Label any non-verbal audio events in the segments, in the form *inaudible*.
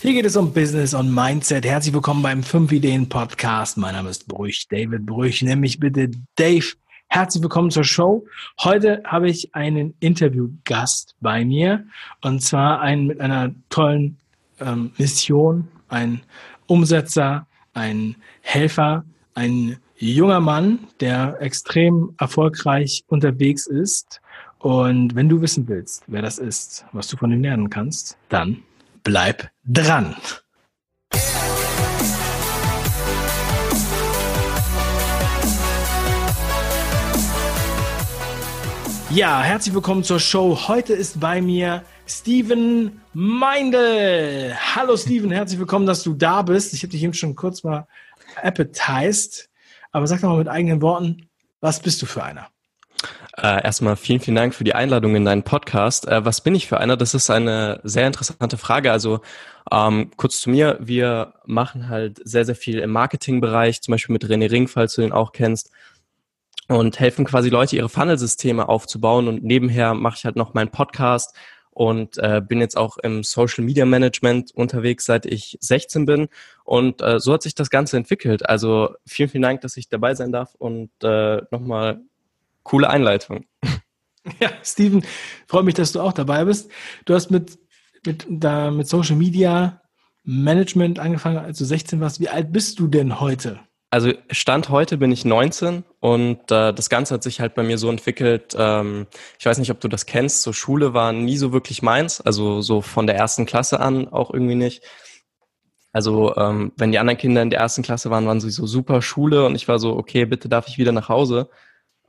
Hier geht es um Business und Mindset. Herzlich willkommen beim 5 Ideen Podcast. Mein Name ist Brüch, David Brüch. Nenn mich bitte Dave. Herzlich willkommen zur Show. Heute habe ich einen Interviewgast bei mir und zwar einen mit einer tollen ähm, Mission, ein Umsetzer, ein Helfer, ein junger Mann, der extrem erfolgreich unterwegs ist. Und wenn du wissen willst, wer das ist, was du von ihm lernen kannst, dann bleib dran. Ja, herzlich willkommen zur Show. Heute ist bei mir Steven Meindl. Hallo Steven, herzlich willkommen, dass du da bist. Ich habe dich eben schon kurz mal appetized, aber sag doch mal mit eigenen Worten, was bist du für einer? Äh, erstmal vielen, vielen Dank für die Einladung in deinen Podcast. Äh, was bin ich für einer? Das ist eine sehr interessante Frage. Also ähm, kurz zu mir. Wir machen halt sehr, sehr viel im Marketingbereich, zum Beispiel mit René Ring, falls du den auch kennst. Und helfen quasi Leute, ihre Funnelsysteme aufzubauen. Und nebenher mache ich halt noch meinen Podcast und äh, bin jetzt auch im Social Media Management unterwegs, seit ich 16 bin. Und äh, so hat sich das Ganze entwickelt. Also vielen, vielen Dank, dass ich dabei sein darf und äh, nochmal coole Einleitung. *laughs* Ja, Steven, freut mich, dass du auch dabei bist. Du hast mit, mit, da, mit Social Media Management angefangen, als du 16 warst. Wie alt bist du denn heute? Also Stand heute bin ich 19 und äh, das Ganze hat sich halt bei mir so entwickelt. Ähm, ich weiß nicht, ob du das kennst. So Schule war nie so wirklich meins. Also so von der ersten Klasse an auch irgendwie nicht. Also ähm, wenn die anderen Kinder in der ersten Klasse waren, waren sie so super Schule und ich war so, okay, bitte darf ich wieder nach Hause.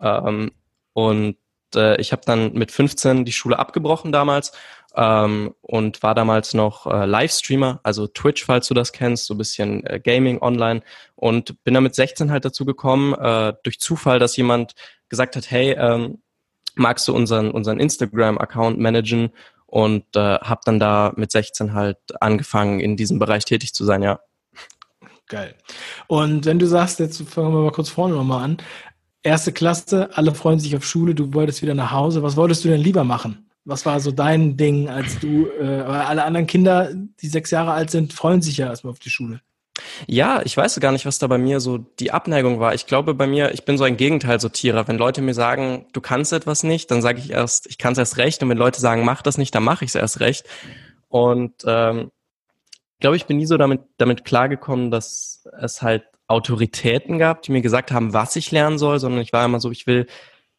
Ähm, und äh, ich habe dann mit 15 die Schule abgebrochen damals ähm, und war damals noch äh, Livestreamer, also Twitch, falls du das kennst, so bisschen äh, Gaming online und bin dann mit 16 halt dazu gekommen, äh, durch Zufall, dass jemand gesagt hat, hey, ähm, magst du unseren, unseren Instagram-Account managen und äh, habe dann da mit 16 halt angefangen, in diesem Bereich tätig zu sein, ja. Geil. Und wenn du sagst, jetzt fangen wir mal kurz vorne nochmal an, erste Klasse, alle freuen sich auf Schule, du wolltest wieder nach Hause. Was wolltest du denn lieber machen? Was war so dein Ding, als du, äh, alle anderen Kinder, die sechs Jahre alt sind, freuen sich ja erstmal auf die Schule. Ja, ich weiß gar nicht, was da bei mir so die Abneigung war. Ich glaube bei mir, ich bin so ein Gegenteilsortierer. Wenn Leute mir sagen, du kannst etwas nicht, dann sage ich erst, ich kann es erst recht. Und wenn Leute sagen, mach das nicht, dann mache ich es erst recht. Und ähm, ich glaube, ich bin nie so damit, damit klargekommen, dass es halt Autoritäten gab, die mir gesagt haben, was ich lernen soll, sondern ich war immer so, ich will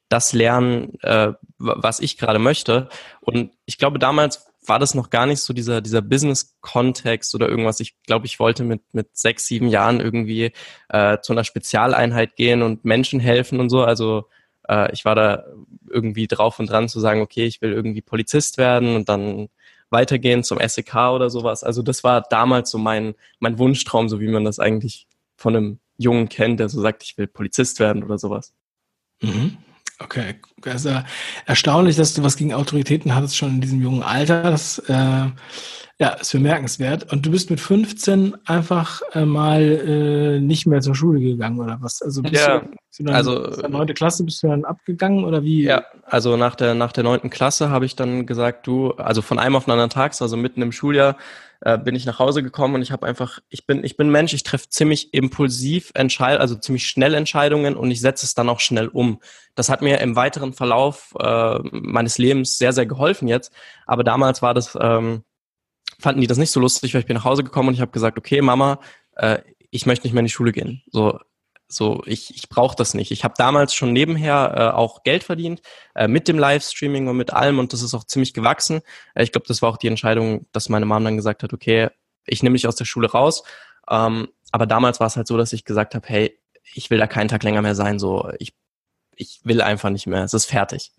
das lernen, äh, was ich gerade möchte. Und ich glaube, damals war das noch gar nicht so dieser, dieser Business-Kontext oder irgendwas. Ich glaube, ich wollte mit, mit sechs, sieben Jahren irgendwie äh, zu einer Spezialeinheit gehen und Menschen helfen und so. Also äh, ich war da irgendwie drauf und dran zu sagen, okay, ich will irgendwie Polizist werden und dann weitergehen zum SEK oder sowas. Also das war damals so mein, mein Wunschtraum, so wie man das eigentlich von einem Jungen kennt, der so sagt, ich will Polizist werden oder sowas. Mhm. Okay, ja erstaunlich, dass du was gegen Autoritäten hattest schon in diesem jungen Alter. Das äh, ja, ist bemerkenswert. Und du bist mit 15 einfach äh, mal äh, nicht mehr zur Schule gegangen oder was? Also bist ja, du, bist du dann, also neunte Klasse bist du dann abgegangen oder wie? Ja, also nach der nach der neunten Klasse habe ich dann gesagt, du, also von einem auf den anderen Tag, also mitten im Schuljahr, äh, bin ich nach Hause gekommen und ich habe einfach, ich bin, ich bin Mensch, ich treffe ziemlich impulsiv Entscheid, also ziemlich schnell Entscheidungen und ich setze es dann auch schnell um. Das hat mir im weiteren Verlauf äh, meines Lebens sehr, sehr geholfen jetzt. Aber damals war das, ähm, fanden die das nicht so lustig, weil ich bin nach Hause gekommen und ich habe gesagt, okay, Mama, äh, ich möchte nicht mehr in die Schule gehen. So, so, ich, ich brauche das nicht. Ich habe damals schon nebenher äh, auch Geld verdient äh, mit dem Livestreaming und mit allem und das ist auch ziemlich gewachsen. Äh, ich glaube, das war auch die Entscheidung, dass meine Mom dann gesagt hat, okay, ich nehme dich aus der Schule raus. Ähm, aber damals war es halt so, dass ich gesagt habe, hey, ich will da keinen Tag länger mehr sein. So, ich, ich will einfach nicht mehr. Es ist fertig.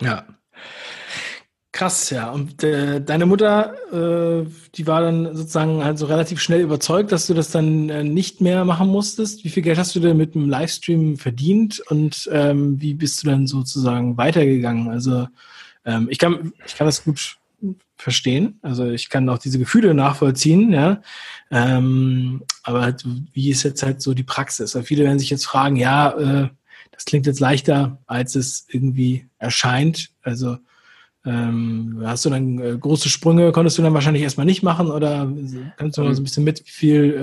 Ja. Krass, ja. Und äh, deine Mutter, äh, die war dann sozusagen halt so relativ schnell überzeugt, dass du das dann äh, nicht mehr machen musstest. Wie viel Geld hast du denn mit dem Livestream verdient und ähm, wie bist du dann sozusagen weitergegangen? Also ähm, ich kann, ich kann das gut verstehen. Also ich kann auch diese Gefühle nachvollziehen, ja. Ähm, aber halt, wie ist jetzt halt so die Praxis? Weil viele werden sich jetzt fragen, ja, äh, das klingt jetzt leichter, als es irgendwie erscheint. Also Ähm, hast du dann äh, große Sprünge, konntest du dann wahrscheinlich erstmal nicht machen oder kannst du mal so ein bisschen mit, wie viel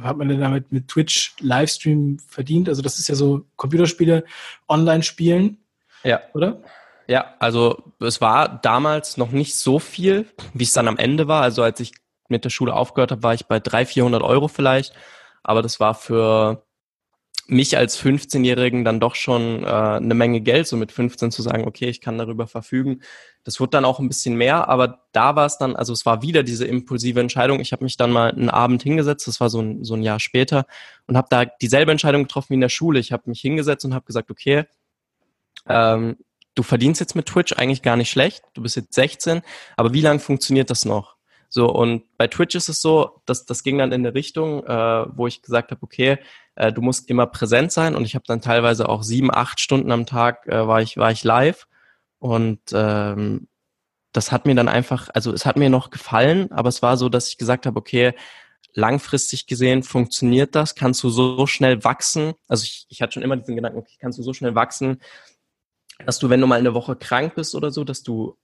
äh, hat man denn damit mit Twitch Livestream verdient? Also das ist ja so Computerspiele online spielen. Ja. Oder? Ja, also es war damals noch nicht so viel, wie es dann am Ende war. Also als ich mit der Schule aufgehört habe, war ich bei 300, 400 Euro vielleicht. Aber das war für mich als 15-Jährigen dann doch schon äh, eine Menge Geld, so mit 15 zu sagen, okay, ich kann darüber verfügen. Das wurde dann auch ein bisschen mehr, aber da war es dann, also es war wieder diese impulsive Entscheidung. Ich habe mich dann mal einen Abend hingesetzt, das war so ein, so ein Jahr später, und habe da dieselbe Entscheidung getroffen wie in der Schule. Ich habe mich hingesetzt und habe gesagt, okay, ähm, du verdienst jetzt mit Twitch eigentlich gar nicht schlecht, du bist jetzt 16, aber wie lange funktioniert das noch? So, und bei Twitch ist es so, dass das ging dann in eine Richtung, äh, wo ich gesagt habe, okay, äh, du musst immer präsent sein. Und ich habe dann teilweise auch sieben, acht Stunden am Tag äh, war ich war ich live. Und ähm, das hat mir dann einfach, also es hat mir noch gefallen, aber es war so, dass ich gesagt habe, okay, langfristig gesehen funktioniert das, kannst du so schnell wachsen. Also ich, ich hatte schon immer diesen Gedanken, okay, kannst du so schnell wachsen, dass du, wenn du mal eine Woche krank bist oder so, dass du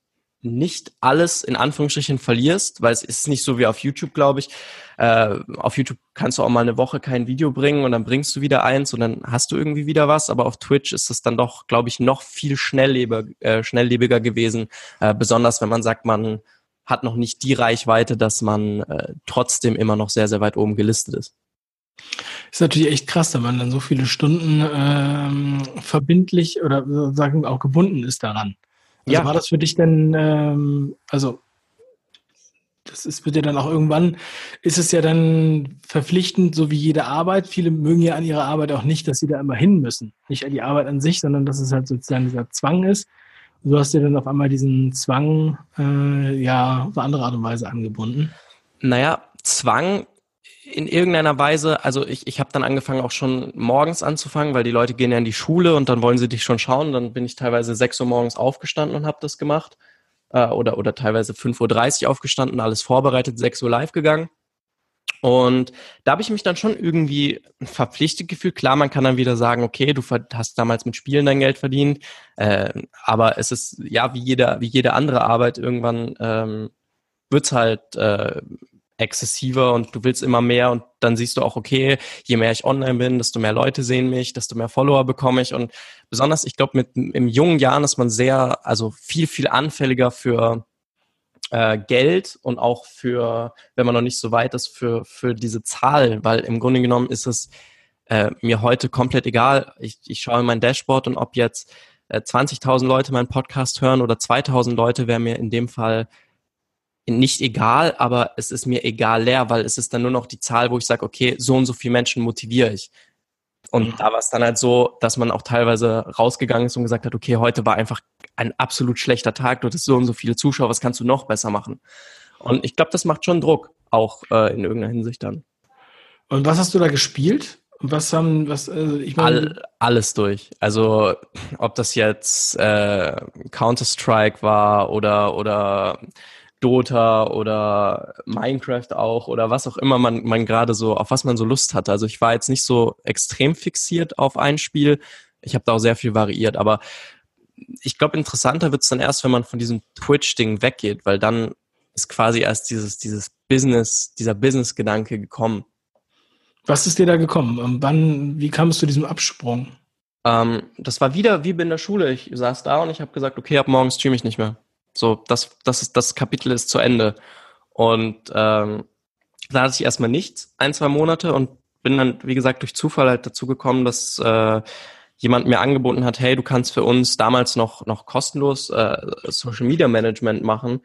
nicht alles in Anführungsstrichen verlierst, weil es ist nicht so wie auf YouTube, glaube ich. Äh, auf YouTube kannst du auch mal eine Woche kein Video bringen und dann bringst du wieder eins und dann hast du irgendwie wieder was. Aber auf Twitch ist es dann doch, glaube ich, noch viel schnelllebiger, äh, schnelllebiger gewesen. Äh, besonders wenn man sagt, man hat noch nicht die Reichweite, dass man äh, trotzdem immer noch sehr, sehr weit oben gelistet ist. Ist natürlich echt krass, wenn man dann so viele Stunden ähm, verbindlich oder sagen auch gebunden ist daran. Also ja. war das für dich denn, ähm, also das ist, wird ja dann auch irgendwann, ist es ja dann verpflichtend, so wie jede Arbeit. Viele mögen ja an ihrer Arbeit auch nicht, dass sie da immer hin müssen. Nicht an die Arbeit an sich, sondern dass es halt sozusagen dieser Zwang ist. Und du hast dir dann auf einmal diesen Zwang äh, ja auf eine andere Art und Weise angebunden. Naja, Zwang in irgendeiner Weise, also ich, ich habe dann angefangen auch schon morgens anzufangen, weil die Leute gehen ja in die Schule und dann wollen sie dich schon schauen. Dann bin ich teilweise 6 Uhr morgens aufgestanden und habe das gemacht. Äh, oder, oder teilweise 5.30 Uhr aufgestanden, alles vorbereitet, 6 Uhr live gegangen. Und da habe ich mich dann schon irgendwie verpflichtet gefühlt. Klar, man kann dann wieder sagen, okay, du hast damals mit Spielen dein Geld verdient, äh, aber es ist ja wie jede, wie jede andere Arbeit irgendwann ähm, wird's halt äh, exzessiver und du willst immer mehr und dann siehst du auch, okay, je mehr ich online bin, desto mehr Leute sehen mich, desto mehr Follower bekomme ich und besonders, ich glaube, mit im jungen Jahren ist man sehr, also viel, viel anfälliger für äh, Geld und auch für, wenn man noch nicht so weit ist, für, für diese Zahl, weil im Grunde genommen ist es äh, mir heute komplett egal. Ich, ich schaue in mein Dashboard und ob jetzt äh, 20.000 Leute meinen Podcast hören oder 2.000 Leute, wäre mir in dem Fall nicht egal, aber es ist mir egal leer, weil es ist dann nur noch die Zahl, wo ich sage, okay, so und so viele Menschen motiviere ich. Und mhm. da war es dann halt so, dass man auch teilweise rausgegangen ist und gesagt hat, okay, heute war einfach ein absolut schlechter Tag, du hattest so und so viele Zuschauer, was kannst du noch besser machen? Und ich glaube, das macht schon Druck, auch äh, in irgendeiner Hinsicht dann. Und was hast du da gespielt? Was haben, was, also ich meine. All, alles durch. Also, ob das jetzt äh, Counter-Strike war oder, oder Dota oder Minecraft auch oder was auch immer man, man gerade so, auf was man so Lust hatte. Also ich war jetzt nicht so extrem fixiert auf ein Spiel. Ich habe da auch sehr viel variiert, aber ich glaube, interessanter wird es dann erst, wenn man von diesem Twitch-Ding weggeht, weil dann ist quasi erst dieses, dieses Business, dieser Business-Gedanke gekommen. Was ist dir da gekommen? Und wann, wie kam es zu diesem Absprung? Ähm, das war wieder wie in der Schule. Ich saß da und ich habe gesagt, okay, ab morgen streame ich nicht mehr. So, das, das, ist, das Kapitel ist zu Ende. Und ähm, da hatte ich erstmal nichts, ein, zwei Monate und bin dann, wie gesagt, durch Zufall halt dazu gekommen, dass äh, jemand mir angeboten hat, hey, du kannst für uns damals noch, noch kostenlos äh, Social Media Management machen.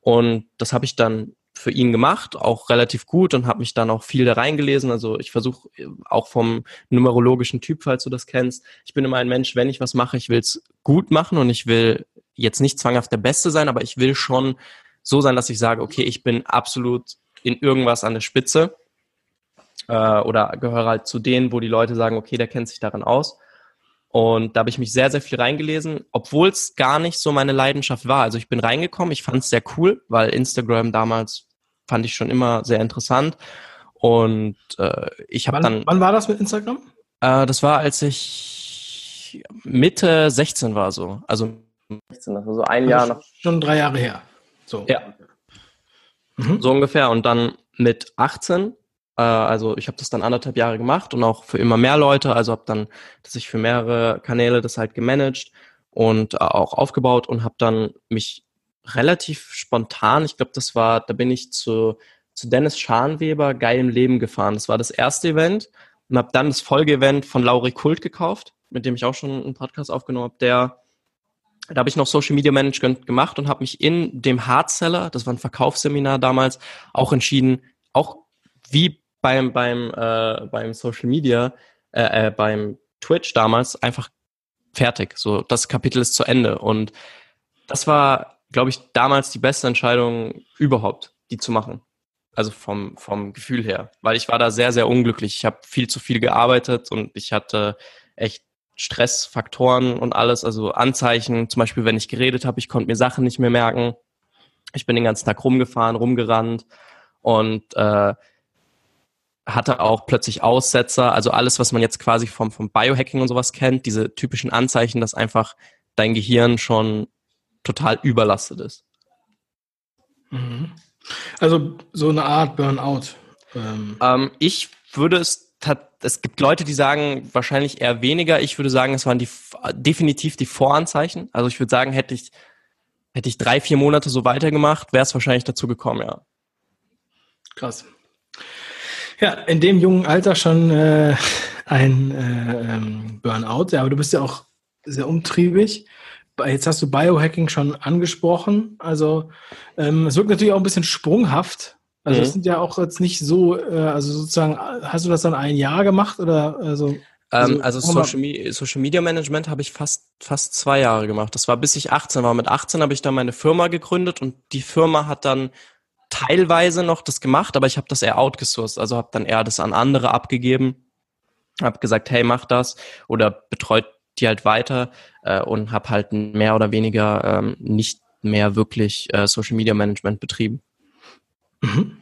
Und das habe ich dann für ihn gemacht, auch relativ gut und habe mich dann auch viel da reingelesen. Also ich versuche auch vom numerologischen Typ, falls du das kennst, ich bin immer ein Mensch, wenn ich was mache, ich will es gut machen und ich will jetzt nicht zwanghaft der Beste sein, aber ich will schon so sein, dass ich sage, okay, ich bin absolut in irgendwas an der Spitze äh, oder gehöre halt zu denen, wo die Leute sagen, okay, der kennt sich darin aus. Und da habe ich mich sehr, sehr viel reingelesen, obwohl es gar nicht so meine Leidenschaft war. Also ich bin reingekommen, ich fand es sehr cool, weil Instagram damals fand ich schon immer sehr interessant. Und äh, ich habe dann. Wann war das mit Instagram? Äh, das war, als ich Mitte 16 war so. Also 16, also so ein Jahr nach. Schon drei Jahre her. So. Ja. Mhm. So ungefähr. Und dann mit 18, äh, also ich habe das dann anderthalb Jahre gemacht und auch für immer mehr Leute, also habe dann, dass ich für mehrere Kanäle das halt gemanagt und äh, auch aufgebaut und habe dann mich relativ spontan, ich glaube, das war, da bin ich zu, zu Dennis Scharnweber Geil im Leben gefahren. Das war das erste Event und habe dann das Folgeevent von Lauri Kult gekauft, mit dem ich auch schon einen Podcast aufgenommen habe, der da habe ich noch Social Media Management gemacht und habe mich in dem Hardseller, das war ein Verkaufsseminar damals, auch entschieden, auch wie beim beim äh, beim Social Media, äh, äh, beim Twitch damals einfach fertig. So das Kapitel ist zu Ende und das war, glaube ich, damals die beste Entscheidung überhaupt, die zu machen. Also vom vom Gefühl her, weil ich war da sehr sehr unglücklich. Ich habe viel zu viel gearbeitet und ich hatte echt Stressfaktoren und alles, also Anzeichen, zum Beispiel, wenn ich geredet habe, ich konnte mir Sachen nicht mehr merken. Ich bin den ganzen Tag rumgefahren, rumgerannt und äh, hatte auch plötzlich Aussetzer, also alles, was man jetzt quasi vom, vom Biohacking und sowas kennt, diese typischen Anzeichen, dass einfach dein Gehirn schon total überlastet ist. Mhm. Also so eine Art Burnout. Ähm. Ähm, ich würde es es gibt Leute, die sagen wahrscheinlich eher weniger. Ich würde sagen, es waren die definitiv die Voranzeichen. Also ich würde sagen, hätte ich hätte ich drei, vier Monate so weitergemacht, wäre es wahrscheinlich dazu gekommen, ja. Krass. Ja, in dem jungen Alter schon äh, ein äh, ähm, Burnout. Ja, aber du bist ja auch sehr umtriebig. Jetzt hast du Biohacking schon angesprochen. Also ähm, es wirkt natürlich auch ein bisschen sprunghaft, also mhm. das sind ja auch jetzt nicht so, äh, also sozusagen, hast du das dann ein Jahr gemacht oder also? Ähm, also, also Social, Me Social, Media Management habe ich fast fast zwei Jahre gemacht. Das war bis ich 18 war. Mit 18 habe ich dann meine Firma gegründet und die Firma hat dann teilweise noch das gemacht, aber ich habe das eher outgesourced, also habe dann eher das an andere abgegeben, habe gesagt, hey, mach das oder betreut die halt weiter äh, und habe halt mehr oder weniger ähm, nicht mehr wirklich äh, Social Media Management betrieben. Mhm.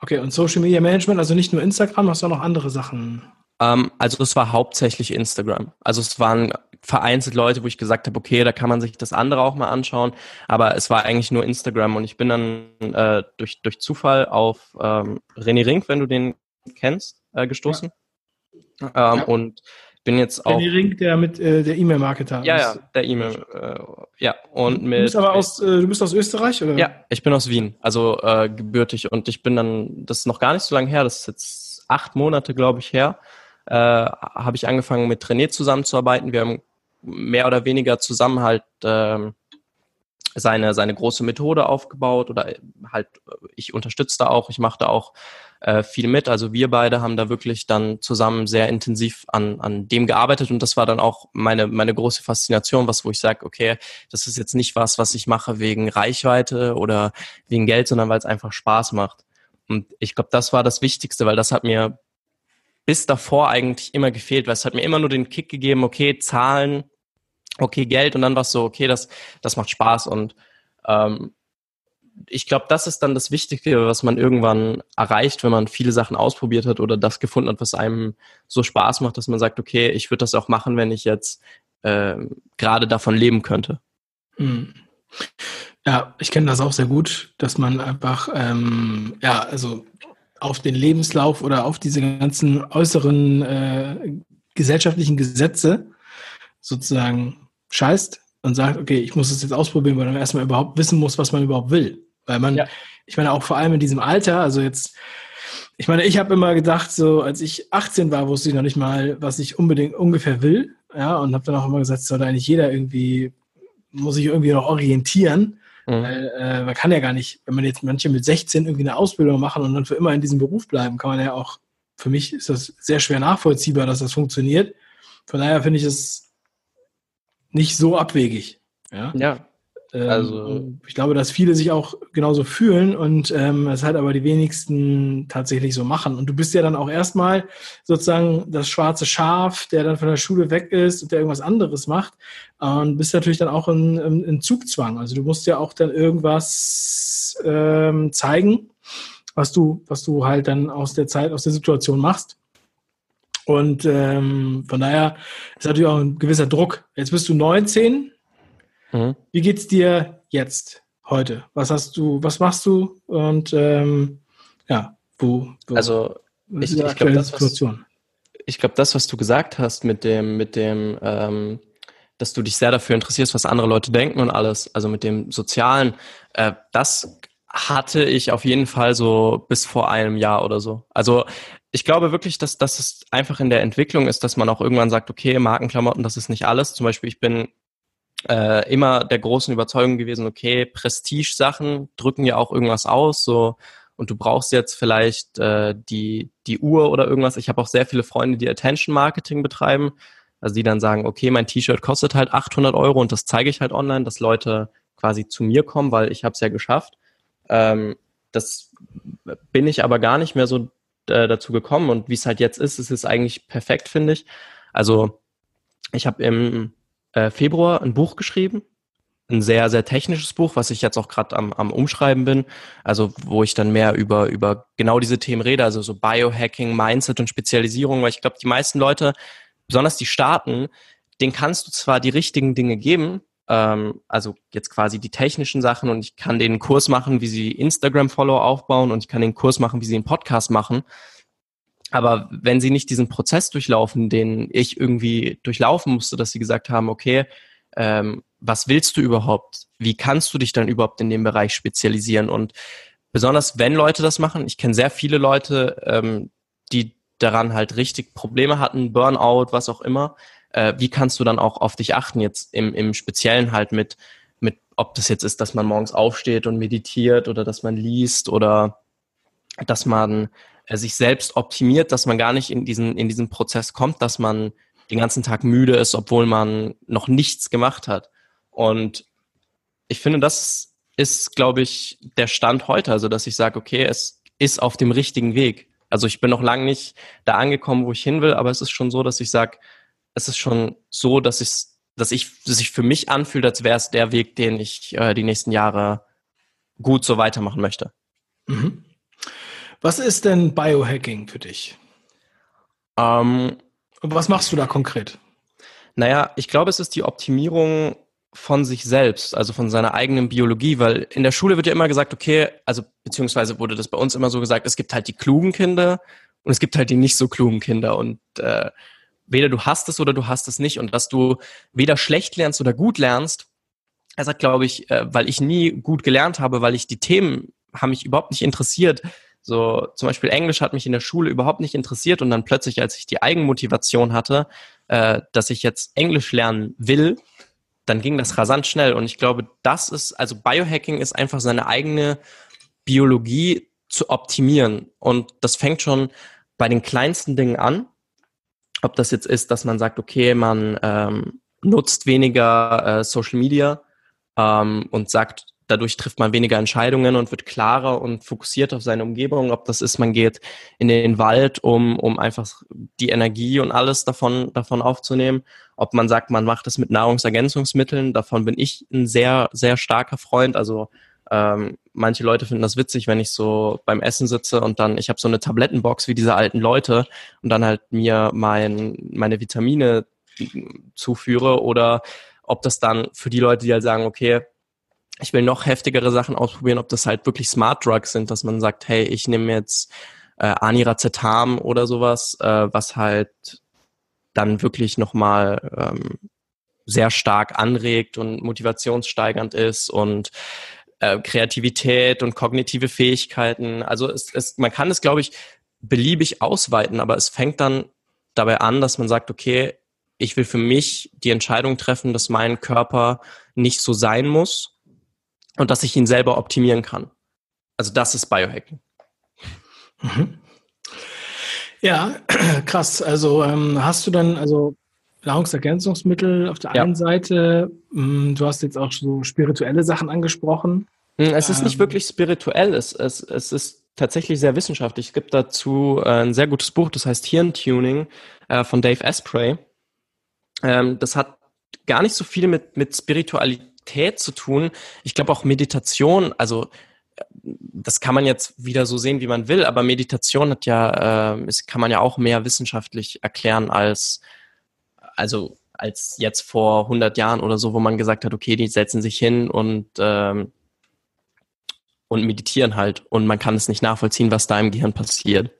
Okay, und Social Media Management, also nicht nur Instagram, hast du auch noch andere Sachen? Ähm, also es war hauptsächlich Instagram. Also es waren vereinzelt Leute, wo ich gesagt habe, okay, da kann man sich das andere auch mal anschauen, aber es war eigentlich nur Instagram und ich bin dann äh, durch, durch Zufall auf ähm, René Rink, wenn du den kennst, äh, gestoßen. Ja. Ähm, ja. Und bin jetzt auch. Benny Ring, der mit äh, der E-Mail-Marketer. Ja, ja, der E-Mail. Äh, ja, und mit. Du bist aber aus, äh, du bist aus Österreich, oder? Ja, ich bin aus Wien, also äh, gebürtig. Und ich bin dann, das ist noch gar nicht so lange her, das ist jetzt acht Monate, glaube ich, her, äh, habe ich angefangen mit René zusammenzuarbeiten. Wir haben mehr oder weniger zusammen halt äh, seine, seine große Methode aufgebaut oder halt, ich unterstütze da auch, ich mache da auch äh, viel mit. Also wir beide haben da wirklich dann zusammen sehr intensiv an, an dem gearbeitet und das war dann auch meine, meine große Faszination, was wo ich sage, okay, das ist jetzt nicht was, was ich mache wegen Reichweite oder wegen Geld, sondern weil es einfach Spaß macht. Und ich glaube, das war das Wichtigste, weil das hat mir bis davor eigentlich immer gefehlt, weil es hat mir immer nur den Kick gegeben, okay, Zahlen, okay, Geld und dann war es so, okay, das, das macht Spaß und ähm, ich glaube, das ist dann das Wichtige, was man irgendwann erreicht, wenn man viele Sachen ausprobiert hat oder das gefunden hat, was einem so Spaß macht, dass man sagt, okay, ich würde das auch machen, wenn ich jetzt äh, gerade davon leben könnte. Mhm. Ja, ich kenne das auch sehr gut, dass man einfach, ähm, ja, also auf den Lebenslauf oder auf diese ganzen äußeren äh, gesellschaftlichen Gesetze sozusagen scheißt und sagt, okay, ich muss es jetzt ausprobieren, weil man erstmal überhaupt wissen muss, was man überhaupt will. Weil man, ja. ich meine, auch vor allem in diesem Alter, also jetzt, ich meine, ich habe immer gedacht, so als ich 18 war, wusste ich noch nicht mal, was ich unbedingt ungefähr will. Ja, und habe dann auch immer gesagt, es sollte eigentlich jeder irgendwie, muss sich irgendwie noch orientieren. Mhm. Weil äh, man kann ja gar nicht, wenn man jetzt manche mit 16 irgendwie eine Ausbildung machen und dann für immer in diesem Beruf bleiben, kann man ja auch, für mich ist das sehr schwer nachvollziehbar, dass das funktioniert. Von daher finde ich es nicht so abwegig. Ja. ja. Ähm, also ich glaube, dass viele sich auch genauso fühlen und ähm, es halt aber die wenigsten tatsächlich so machen. Und du bist ja dann auch erstmal sozusagen das schwarze Schaf, der dann von der Schule weg ist und der irgendwas anderes macht und bist natürlich dann auch in, in, in Zugzwang. Also du musst ja auch dann irgendwas ähm, zeigen, was du, was du halt dann aus der Zeit, aus der Situation machst. Und ähm, von daher ist natürlich auch ein gewisser Druck. Jetzt bist du 19, Mhm. Wie geht's dir jetzt, heute? Was hast du, was machst du? Und ähm, ja, wo, wo Also ich, ich glaube, das, Situation? ich glaube, das, was du gesagt hast mit dem, mit dem, ähm, dass du dich sehr dafür interessierst, was andere Leute denken und alles, also mit dem Sozialen, äh, das hatte ich auf jeden Fall so bis vor einem Jahr oder so. Also ich glaube wirklich, dass, dass es einfach in der Entwicklung ist, dass man auch irgendwann sagt, okay, Markenklamotten, das ist nicht alles. Zum Beispiel, ich bin äh, immer der großen Überzeugung gewesen, okay, Prestige-Sachen drücken ja auch irgendwas aus, so und du brauchst jetzt vielleicht äh, die, die Uhr oder irgendwas. Ich habe auch sehr viele Freunde, die Attention Marketing betreiben, also die dann sagen, okay, mein T-Shirt kostet halt 800 Euro und das zeige ich halt online, dass Leute quasi zu mir kommen, weil ich habe es ja geschafft. Ähm, das bin ich aber gar nicht mehr so äh, dazu gekommen und wie es halt jetzt ist, ist es eigentlich perfekt, finde ich. Also ich habe im äh, Februar ein Buch geschrieben, ein sehr, sehr technisches Buch, was ich jetzt auch gerade am, am Umschreiben bin. Also wo ich dann mehr über, über genau diese Themen rede, also so Biohacking, Mindset und Spezialisierung, weil ich glaube, die meisten Leute, besonders die Staaten, denen kannst du zwar die richtigen Dinge geben, ähm, also jetzt quasi die technischen Sachen und ich kann den Kurs machen, wie sie Instagram-Follow aufbauen und ich kann den Kurs machen, wie sie einen Podcast machen. Aber wenn sie nicht diesen Prozess durchlaufen, den ich irgendwie durchlaufen musste, dass sie gesagt haben, okay, ähm, was willst du überhaupt? Wie kannst du dich dann überhaupt in dem Bereich spezialisieren? Und besonders wenn Leute das machen, ich kenne sehr viele Leute, ähm, die daran halt richtig Probleme hatten, Burnout, was auch immer. Äh, wie kannst du dann auch auf dich achten, jetzt im, im Speziellen halt mit, mit, ob das jetzt ist, dass man morgens aufsteht und meditiert oder dass man liest oder dass man äh, sich selbst optimiert, dass man gar nicht in diesen, in diesen Prozess kommt, dass man den ganzen Tag müde ist, obwohl man noch nichts gemacht hat. Und ich finde, das ist, glaube ich, der Stand heute. Also, dass ich sage, okay, es ist auf dem richtigen Weg. Also ich bin noch lange nicht da angekommen, wo ich hin will, aber es ist schon so, dass ich sage, es ist schon so, dass ich, dass ich, dass sich für mich anfühlt, als wäre es der Weg, den ich äh, die nächsten Jahre gut so weitermachen möchte. Mhm. Was ist denn Biohacking für dich? Ähm, und was machst du da konkret? Naja, ich glaube, es ist die Optimierung von sich selbst, also von seiner eigenen Biologie, weil in der Schule wird ja immer gesagt, okay, also beziehungsweise wurde das bei uns immer so gesagt, es gibt halt die klugen Kinder und es gibt halt die nicht so klugen Kinder und äh, weder du hast es oder du hast es nicht und dass du weder schlecht lernst oder gut lernst, er sagt, glaube ich, äh, weil ich nie gut gelernt habe, weil ich die Themen haben mich überhaupt nicht interessiert, so zum Beispiel Englisch hat mich in der Schule überhaupt nicht interessiert und dann plötzlich, als ich die Eigenmotivation hatte, äh, dass ich jetzt Englisch lernen will, dann ging das rasant schnell. Und ich glaube, das ist, also Biohacking ist einfach seine eigene Biologie zu optimieren. Und das fängt schon bei den kleinsten Dingen an. Ob das jetzt ist, dass man sagt, okay, man ähm, nutzt weniger äh, Social Media ähm, und sagt, dadurch trifft man weniger Entscheidungen und wird klarer und fokussiert auf seine Umgebung. Ob das ist, man geht in den Wald, um, um einfach die Energie und alles davon, davon aufzunehmen. Ob man sagt, man macht das mit Nahrungsergänzungsmitteln, davon bin ich ein sehr, sehr starker Freund. Also ähm, manche Leute finden das witzig, wenn ich so beim Essen sitze und dann, ich habe so eine Tablettenbox wie diese alten Leute und dann halt mir mein, meine Vitamine zuführe oder ob das dann für die Leute, die halt sagen, okay, ich will noch heftigere Sachen ausprobieren, ob das halt wirklich Smart Drugs sind, dass man sagt, hey, ich nehme jetzt äh, Aniracetam oder sowas, äh, was halt dann wirklich nochmal ähm, sehr stark anregt und motivationssteigernd ist und äh, Kreativität und kognitive Fähigkeiten. Also es, es, man kann es, glaube ich, beliebig ausweiten, aber es fängt dann dabei an, dass man sagt, okay, ich will für mich die Entscheidung treffen, dass mein Körper nicht so sein muss und dass ich ihn selber optimieren kann. Also das ist Biohacking. Mhm. Ja, *clears throat* krass. Also ähm, hast du dann also Nahrungsergänzungsmittel auf der ja. einen Seite, hm, du hast jetzt auch so spirituelle Sachen angesprochen. Hm, es ist ähm, nicht wirklich spirituell, es, es, es ist tatsächlich sehr wissenschaftlich. Es gibt dazu äh, ein sehr gutes Buch, das heißt Hirntuning äh, von Dave Asprey. Ähm, das hat gar nicht so viel mit, mit Spiritualität zu tun. Ich glaube auch Meditation, also das kann man jetzt wieder so sehen, wie man will, aber Meditation hat ja, äh, kann man ja auch mehr wissenschaftlich erklären als, also als jetzt vor 100 Jahren oder so, wo man gesagt hat, okay, die setzen sich hin und ähm, und meditieren halt und man kann es nicht nachvollziehen, was da im Gehirn passiert.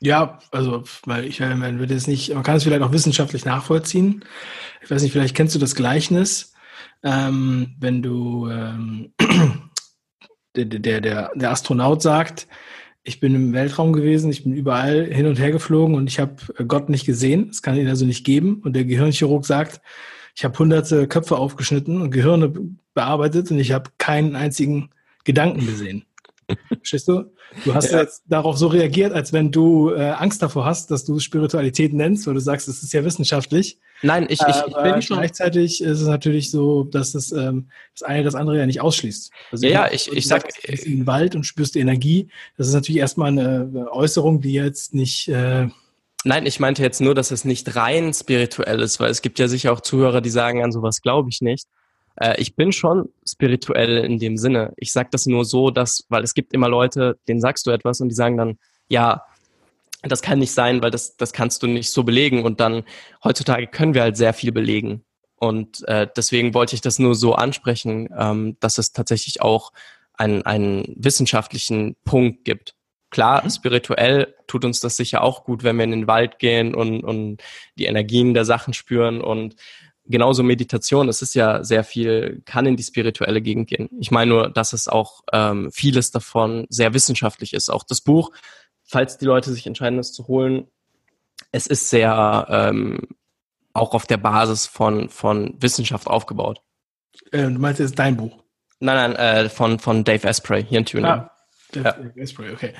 Ja, also, weil ich, man würde es nicht, man kann es vielleicht auch wissenschaftlich nachvollziehen. Ich weiß nicht, vielleicht kennst du das Gleichnis, ähm, wenn du ähm, *clears throat* der, der, der, der Astronaut sagt, ich bin im Weltraum gewesen, ich bin überall hin und her geflogen und ich habe Gott nicht gesehen. Es kann ihn also nicht geben. Und der Gehirnchirurg sagt, ich habe hunderte Köpfe aufgeschnitten und Gehirne bearbeitet und ich habe keinen einzigen Gedanken gesehen. Verstehst du? Du hast ja. jetzt darauf so reagiert, als wenn du äh, Angst davor hast, dass du Spiritualität nennst, weil du sagst, es ist ja wissenschaftlich. Nein, ich, ich, ich bin schon. Gleichzeitig ist es natürlich so, dass es ähm, das eine das andere ja nicht ausschließt. Also ja, ich, ich sag. Du bist in den Wald und spürst die Energie. Das ist natürlich erstmal eine Äußerung, die jetzt nicht. Äh, Nein, ich meinte jetzt nur, dass es nicht rein spirituell ist, weil es gibt ja sicher auch Zuhörer, die sagen, an sowas glaube ich nicht. Äh, ich bin schon spirituell in dem Sinne. Ich sage das nur so, dass, weil es gibt immer Leute, denen sagst du etwas und die sagen dann, ja, das kann nicht sein, weil das, das kannst du nicht so belegen. Und dann heutzutage können wir halt sehr viel belegen. Und äh, deswegen wollte ich das nur so ansprechen, ähm, dass es tatsächlich auch einen, einen wissenschaftlichen Punkt gibt. Klar, mhm. spirituell tut uns das sicher auch gut, wenn wir in den Wald gehen und, und die Energien der Sachen spüren und genauso Meditation, es ist ja sehr viel, kann in die spirituelle Gegend gehen. Ich meine nur, dass es auch ähm, vieles davon sehr wissenschaftlich ist. Auch das Buch, falls die Leute sich entscheiden, es zu holen, es ist sehr ähm, auch auf der Basis von, von Wissenschaft aufgebaut. Äh, du meinst, es ist dein Buch? Nein, nein, äh, von, von Dave Asprey hier in Tuning. Ah, Dave, ja. Asprey, okay.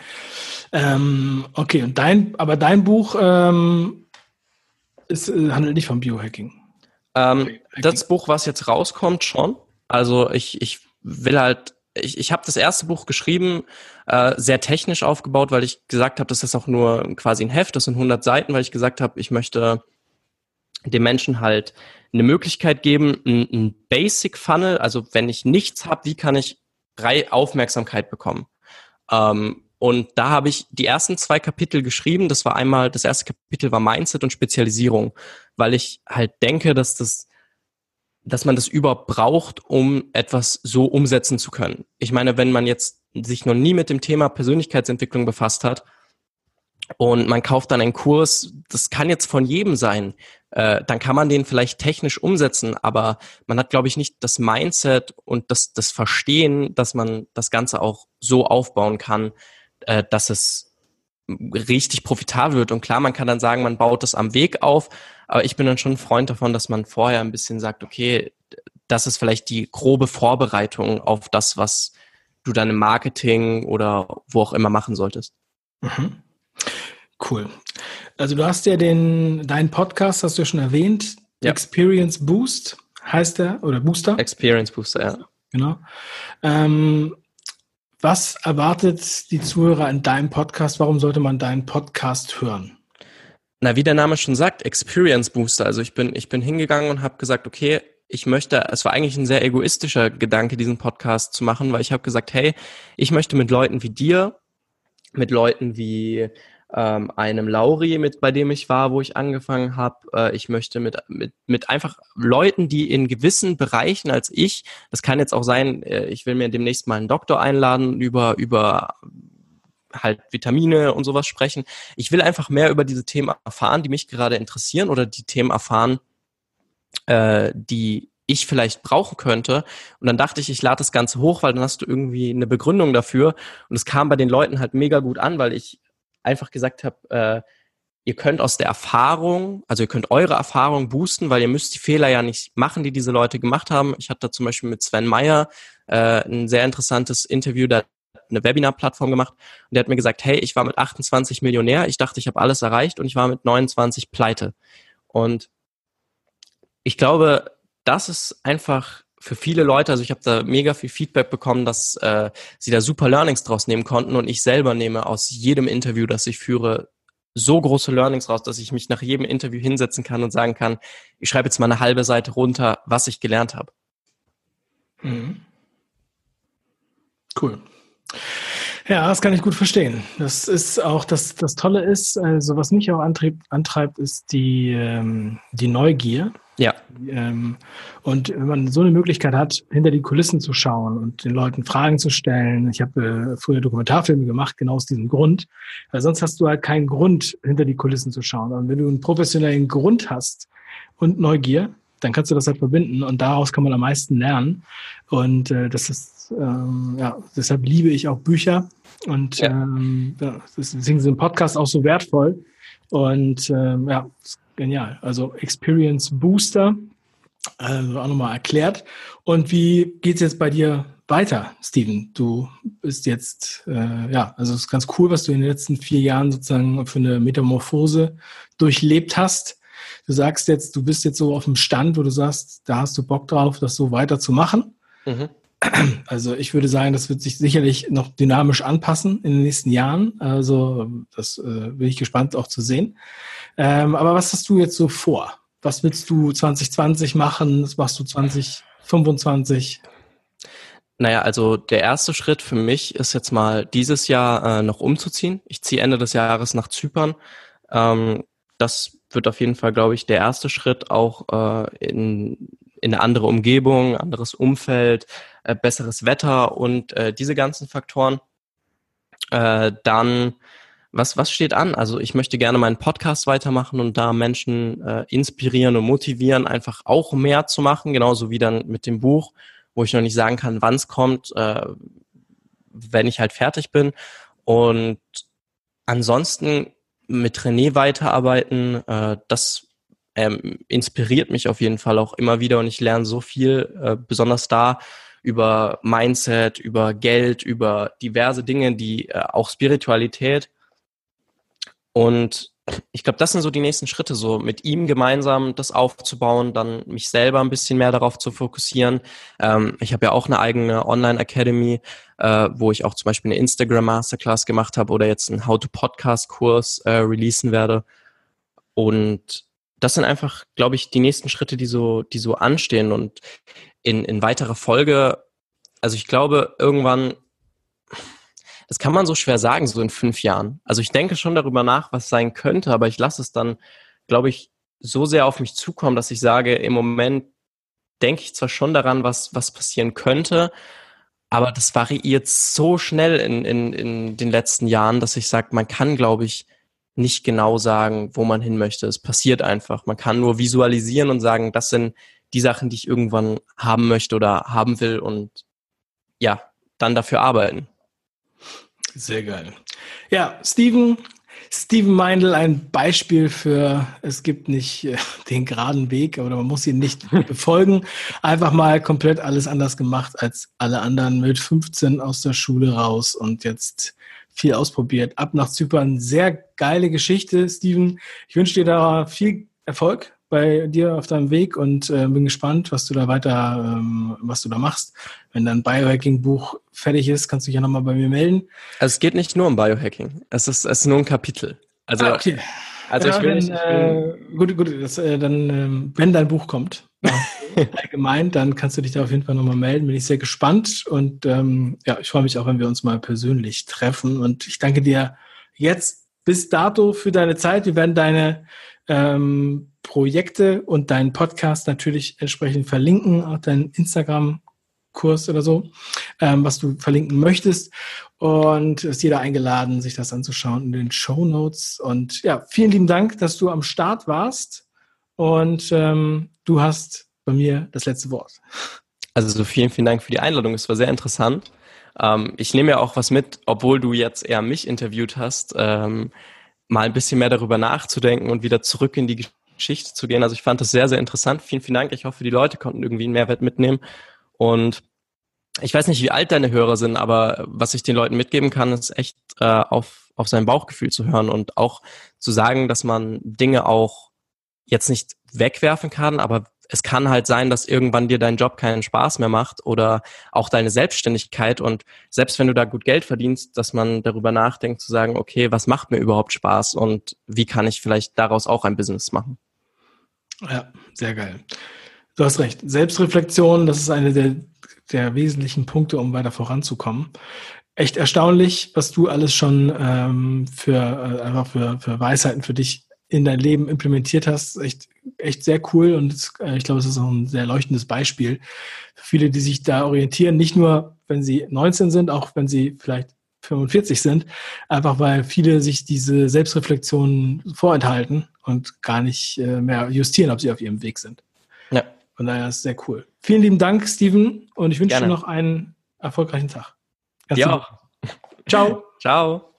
Ähm, okay, und dein, aber dein Buch ähm, ist, äh, handelt nicht vom Biohacking. Ähm, das Buch, was jetzt rauskommt, schon. Also ich, ich will halt, ich, ich habe das erste Buch geschrieben, äh, sehr technisch aufgebaut, weil ich gesagt habe, das ist auch nur quasi ein Heft, das sind 100 Seiten, weil ich gesagt habe, ich möchte dem Menschen halt eine Möglichkeit geben, ein, ein Basic Funnel, also wenn ich nichts habe, wie kann ich drei Aufmerksamkeit bekommen? Ähm, und da habe ich die ersten zwei Kapitel geschrieben. Das war einmal, das erste Kapitel war Mindset und Spezialisierung, weil ich halt denke, dass das, dass man das überhaupt braucht, um etwas so umsetzen zu können. Ich meine, wenn man jetzt sich noch nie mit dem Thema Persönlichkeitsentwicklung befasst hat und man kauft dann einen Kurs, das kann jetzt von jedem sein, äh, dann kann man den vielleicht technisch umsetzen, aber man hat, glaube ich, nicht das Mindset und das, das Verstehen, dass man das Ganze auch so aufbauen kann, äh, dass es richtig profitabel wird. Und klar, man kann dann sagen, man baut das am Weg auf, aber ich bin dann schon ein Freund davon, dass man vorher ein bisschen sagt, okay, das ist vielleicht die grobe Vorbereitung auf das, was du dann im Marketing oder wo auch immer machen solltest. Mhm. Cool. Also du hast ja den, deinen Podcast, hast du ja schon erwähnt, ja. Experience Boost heißt der, oder Booster? Experience Booster, ja. Genau. Ähm, was erwartet die Zuhörer in deinem Podcast? Warum sollte man deinen Podcast hören? Na, wie der Name schon sagt, Experience Booster. Also ich bin, ich bin hingegangen und habe gesagt, okay, ich möchte, es war eigentlich ein sehr egoistischer Gedanke, diesen Podcast zu machen, weil ich habe gesagt, hey, ich möchte mit Leuten wie dir, mit Leuten wie ähm, einem Lauri, mit bei dem ich war, wo ich angefangen habe. Äh, ich möchte mit, mit, mit einfach Leuten, die in gewissen Bereichen als ich, das kann jetzt auch sein, äh, ich will mir demnächst mal einen Doktor einladen über, über halt Vitamine und sowas sprechen. Ich will einfach mehr über diese Themen erfahren, die mich gerade interessieren oder die Themen erfahren, äh, die ich vielleicht brauchen könnte. Und dann dachte ich, ich lade das Ganze hoch, weil dann hast du irgendwie eine Begründung dafür. Und es kam bei den Leuten halt mega gut an, weil ich einfach gesagt habe, äh, ihr könnt aus der Erfahrung, also ihr könnt eure Erfahrung boosten, weil ihr müsst die Fehler ja nicht machen, die diese Leute gemacht haben. Ich hatte zum Beispiel mit Sven Meyer äh, ein sehr interessantes Interview, da eine Webinar-Plattform gemacht und der hat mir gesagt, hey, ich war mit 28 Millionär, ich dachte, ich habe alles erreicht und ich war mit 29 pleite. Und ich glaube, das ist einfach für viele Leute, also ich habe da mega viel Feedback bekommen, dass äh, sie da super Learnings draus nehmen konnten und ich selber nehme aus jedem Interview, das ich führe, so große Learnings raus, dass ich mich nach jedem Interview hinsetzen kann und sagen kann, ich schreibe jetzt mal eine halbe Seite runter, was ich gelernt habe. Mhm. Cool. Ja, das kann ich gut verstehen. Das ist auch das, das Tolle ist, also was mich auch antrieb, antreibt, ist die, ähm, die Neugier. Ja. Ähm, und wenn man so eine Möglichkeit hat, hinter die Kulissen zu schauen und den Leuten Fragen zu stellen. Ich habe äh, früher Dokumentarfilme gemacht, genau aus diesem Grund. Weil sonst hast du halt keinen Grund, hinter die Kulissen zu schauen. Und wenn du einen professionellen Grund hast und Neugier, dann kannst du das halt verbinden und daraus kann man am meisten lernen. Und äh, das ist, ähm, ja, deshalb liebe ich auch Bücher und ja. ähm, ja, deswegen sind Podcast auch so wertvoll. Und ähm, ja, genial. Also Experience Booster, also auch nochmal erklärt. Und wie geht's jetzt bei dir weiter, Steven? Du bist jetzt, äh, ja, also es ist ganz cool, was du in den letzten vier Jahren sozusagen für eine Metamorphose durchlebt hast. Du sagst jetzt, du bist jetzt so auf dem Stand, wo du sagst, da hast du Bock drauf, das so weiterzumachen. Mhm. Also ich würde sagen, das wird sich sicherlich noch dynamisch anpassen in den nächsten Jahren. Also das äh, bin ich gespannt auch zu sehen. Ähm, aber was hast du jetzt so vor? Was willst du 2020 machen? Was machst du 2025? Naja, also der erste Schritt für mich ist jetzt mal dieses Jahr äh, noch umzuziehen. Ich ziehe Ende des Jahres nach Zypern. Ähm, das wird auf jeden Fall, glaube ich, der erste Schritt auch äh, in, in eine andere Umgebung, anderes Umfeld, äh, besseres Wetter und äh, diese ganzen Faktoren. Äh, dann, was, was steht an? Also ich möchte gerne meinen Podcast weitermachen und da Menschen äh, inspirieren und motivieren, einfach auch mehr zu machen, genauso wie dann mit dem Buch, wo ich noch nicht sagen kann, wann es kommt, äh, wenn ich halt fertig bin. Und ansonsten mit René weiterarbeiten, äh, das ähm, inspiriert mich auf jeden Fall auch immer wieder und ich lerne so viel, äh, besonders da über Mindset, über Geld, über diverse Dinge, die äh, auch Spiritualität. Und ich glaube, das sind so die nächsten Schritte, so mit ihm gemeinsam das aufzubauen, dann mich selber ein bisschen mehr darauf zu fokussieren. Ähm, ich habe ja auch eine eigene Online-Academy, äh, wo ich auch zum Beispiel eine Instagram Masterclass gemacht habe oder jetzt einen How-to-Podcast-Kurs äh, releasen werde. Und das sind einfach, glaube ich, die nächsten Schritte, die so, die so anstehen. Und in, in weiterer Folge, also ich glaube, irgendwann das kann man so schwer sagen, so in fünf Jahren. Also ich denke schon darüber nach, was sein könnte, aber ich lasse es dann, glaube ich, so sehr auf mich zukommen, dass ich sage, im Moment denke ich zwar schon daran, was, was passieren könnte, aber das variiert so schnell in, in, in den letzten Jahren, dass ich sage, man kann, glaube ich, nicht genau sagen, wo man hin möchte. Es passiert einfach. Man kann nur visualisieren und sagen, das sind die Sachen, die ich irgendwann haben möchte oder haben will und ja, dann dafür arbeiten. Sehr geil. Ja, Steven, Steven Meindl, ein Beispiel für, es gibt nicht äh, *laughs* den geraden Weg oder man muss ihn nicht *laughs* befolgen. Einfach mal komplett alles anders gemacht als alle anderen mit 15 aus der Schule raus und jetzt viel ausprobiert. Ab nach Zypern. Sehr geile Geschichte, Steven. Ich wünsche dir da viel Erfolg bei dir auf deinem Weg und äh, bin gespannt, was du da weiter, ähm, was du da machst. Wenn dein Biohacking-Buch fertig ist, kannst du dich ja nochmal bei mir melden. Also es geht nicht nur um Biohacking. Es ist, es ist nur ein Kapitel. Also, ah, okay. also ja, ich will, wenn, äh, gut, gut, das, äh, dann, äh, wenn dein Buch kommt, *laughs* allgemein, dann kannst du dich da auf jeden Fall nochmal melden. Bin ich sehr gespannt und ähm, ja, ich freue mich auch, wenn wir uns mal persönlich treffen. Und ich danke dir jetzt bis dato für deine Zeit. Wir werden deine ähm, Projekte und deinen Podcast natürlich entsprechend verlinken, auch deinen Instagram-Kurs oder so, ähm, was du verlinken möchtest. Und ist jeder eingeladen, sich das anzuschauen in den Show Notes. Und ja, vielen lieben Dank, dass du am Start warst. Und ähm, du hast bei mir das letzte Wort. Also so vielen, vielen Dank für die Einladung. Es war sehr interessant. Ähm, ich nehme ja auch was mit, obwohl du jetzt eher mich interviewt hast, ähm, mal ein bisschen mehr darüber nachzudenken und wieder zurück in die Geschichte zu gehen. Also ich fand das sehr, sehr interessant. Vielen, vielen Dank. Ich hoffe, die Leute konnten irgendwie einen Mehrwert mitnehmen. Und ich weiß nicht, wie alt deine Hörer sind, aber was ich den Leuten mitgeben kann, ist echt äh, auf, auf sein Bauchgefühl zu hören und auch zu sagen, dass man Dinge auch jetzt nicht wegwerfen kann, aber es kann halt sein, dass irgendwann dir dein Job keinen Spaß mehr macht oder auch deine Selbstständigkeit und selbst wenn du da gut Geld verdienst, dass man darüber nachdenkt zu sagen, okay, was macht mir überhaupt Spaß und wie kann ich vielleicht daraus auch ein Business machen? Ja, sehr geil. Du hast recht. Selbstreflexion, das ist eine der, der wesentlichen Punkte, um weiter voranzukommen. echt erstaunlich, was du alles schon ähm, für äh, einfach für, für Weisheiten für dich in dein Leben implementiert hast. Echt, echt sehr cool und es, äh, ich glaube, es ist auch ein sehr leuchtendes Beispiel für viele, die sich da orientieren. Nicht nur, wenn sie 19 sind, auch wenn sie vielleicht 45 sind, einfach weil viele sich diese Selbstreflexion vorenthalten und gar nicht äh, mehr justieren, ob sie auf ihrem Weg sind. Ja. Von daher ist es sehr cool. Vielen lieben Dank, Steven, und ich wünsche dir noch einen erfolgreichen Tag. Ganz ja. Ciao. *laughs* Ciao.